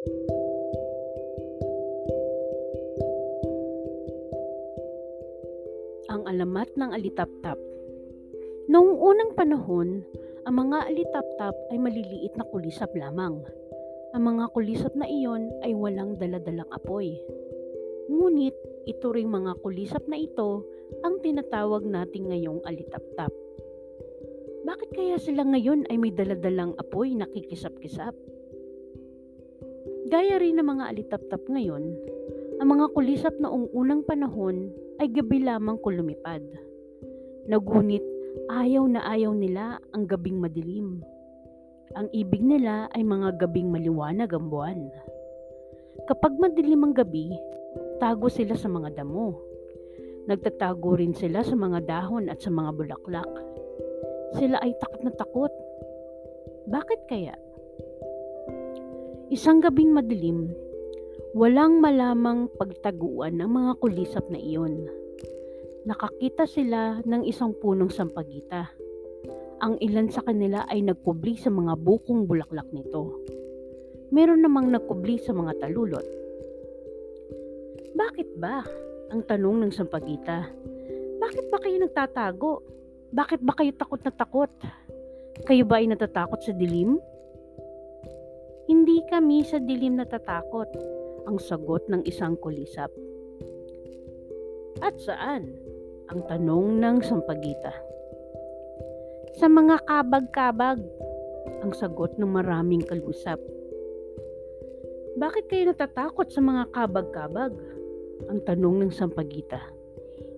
Ang alamat ng alitaptap Noong unang panahon, ang mga alitaptap ay maliliit na kulisap lamang. Ang mga kulisap na iyon ay walang daladalang apoy. Ngunit ito ring mga kulisap na ito ang tinatawag natin ngayong alitaptap. Bakit kaya sila ngayon ay may daladalang apoy na kikisap-kisap? Gaya rin ng mga alitaptap ngayon, ang mga kulisap noong unang panahon ay gabi lamang kulumipad. Nagunit ayaw na ayaw nila ang gabing madilim. Ang ibig nila ay mga gabing maliwanag ang buwan. Kapag madilim ang gabi, tago sila sa mga damo. Nagtatago rin sila sa mga dahon at sa mga bulaklak. Sila ay takot na takot. Bakit kaya? Isang gabing madilim, walang malamang pagtaguan ng mga kulisap na iyon. Nakakita sila ng isang punong sampagita. Ang ilan sa kanila ay nagkubli sa mga bukong bulaklak nito. Meron namang nagkubli sa mga talulot. Bakit ba? Ang tanong ng sampagita. Bakit ba kayo nagtatago? Bakit ba kayo takot na takot? Kayo ba ay natatakot sa dilim? Hindi kami sa dilim natatakot, ang sagot ng isang kulisap. At saan? Ang tanong ng sampagita. Sa mga kabag-kabag, ang sagot ng maraming kalusap. Bakit kayo natatakot sa mga kabag-kabag? Ang tanong ng sampagita.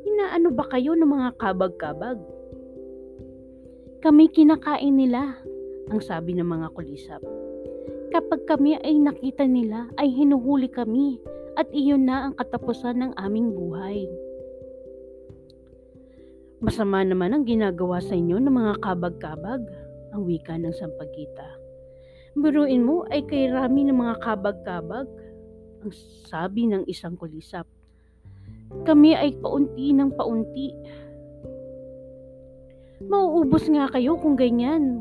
Inaano ba kayo ng mga kabag-kabag? Kami kinakain nila, ang sabi ng mga kulisap. Kapag kami ay nakita nila, ay hinuhuli kami at iyon na ang katapusan ng aming buhay. Masama naman ang ginagawa sa inyo ng mga kabag-kabag, ang wika ng sampagita. Biruin mo ay kay rami ng mga kabag-kabag, ang sabi ng isang kulisap. Kami ay paunti ng paunti. Mauubos nga kayo kung ganyan.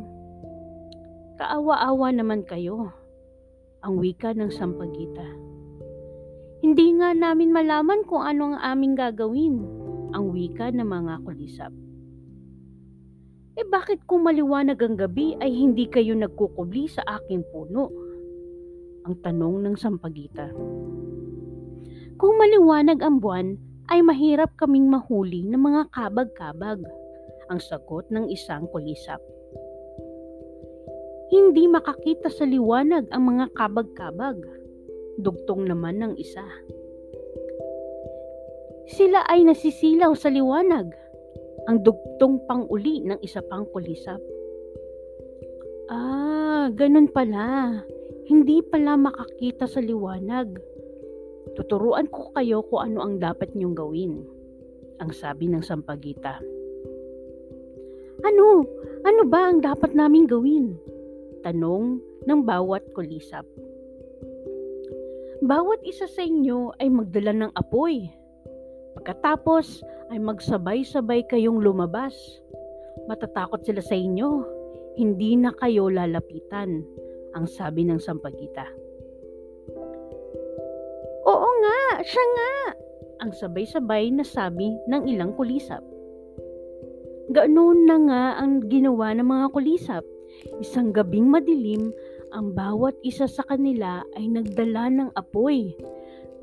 Kaawa-awa naman kayo, ang wika ng sampagita. Hindi nga namin malaman kung ano ang aming gagawin, ang wika ng mga kulisap. Eh bakit kung maliwanag ang gabi ay hindi kayo nagkukubli sa aking puno? Ang tanong ng sampagita. Kung maliwanag ang buwan, ay mahirap kaming mahuli ng mga kabag-kabag, ang sagot ng isang kulisap. Hindi makakita sa liwanag ang mga kabag-kabag, dugtong naman ng isa. Sila ay nasisilaw sa liwanag, ang dugtong pang-uli ng isa pang kulisap. Ah, ganun pala. Hindi pala makakita sa liwanag. Tuturuan ko kayo kung ano ang dapat niyong gawin, ang sabi ng sampagita. Ano? Ano ba ang dapat naming gawin? Tanong ng bawat kulisap. Bawat isa sa inyo ay magdala ng apoy. Pagkatapos ay magsabay-sabay kayong lumabas. Matatakot sila sa inyo. Hindi na kayo lalapitan, ang sabi ng sampagita. Oo nga, siya nga, ang sabay-sabay na sabi ng ilang kulisap. Ganoon na nga ang ginawa ng mga kulisap. Isang gabing madilim, ang bawat isa sa kanila ay nagdala ng apoy.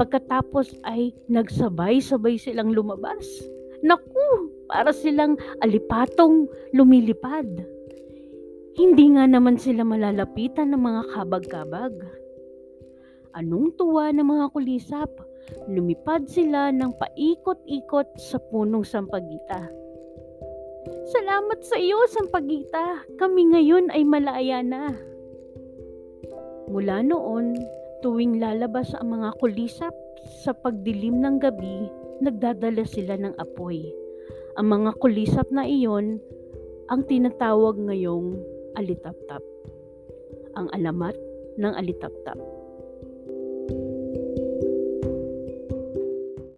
Pagkatapos ay nagsabay-sabay silang lumabas. Naku, para silang alipatong lumilipad. Hindi nga naman sila malalapitan ng mga kabag-kabag. Anong tuwa ng mga kulisap? Lumipad sila ng paikot-ikot sa punong sampagita. Salamat sa iyo, sampagita. Kami ngayon ay malaya na. Mula noon, tuwing lalabas ang mga kulisap sa pagdilim ng gabi, nagdadala sila ng apoy. Ang mga kulisap na iyon ang tinatawag ngayong alitaptap. Ang alamat ng alitaptap.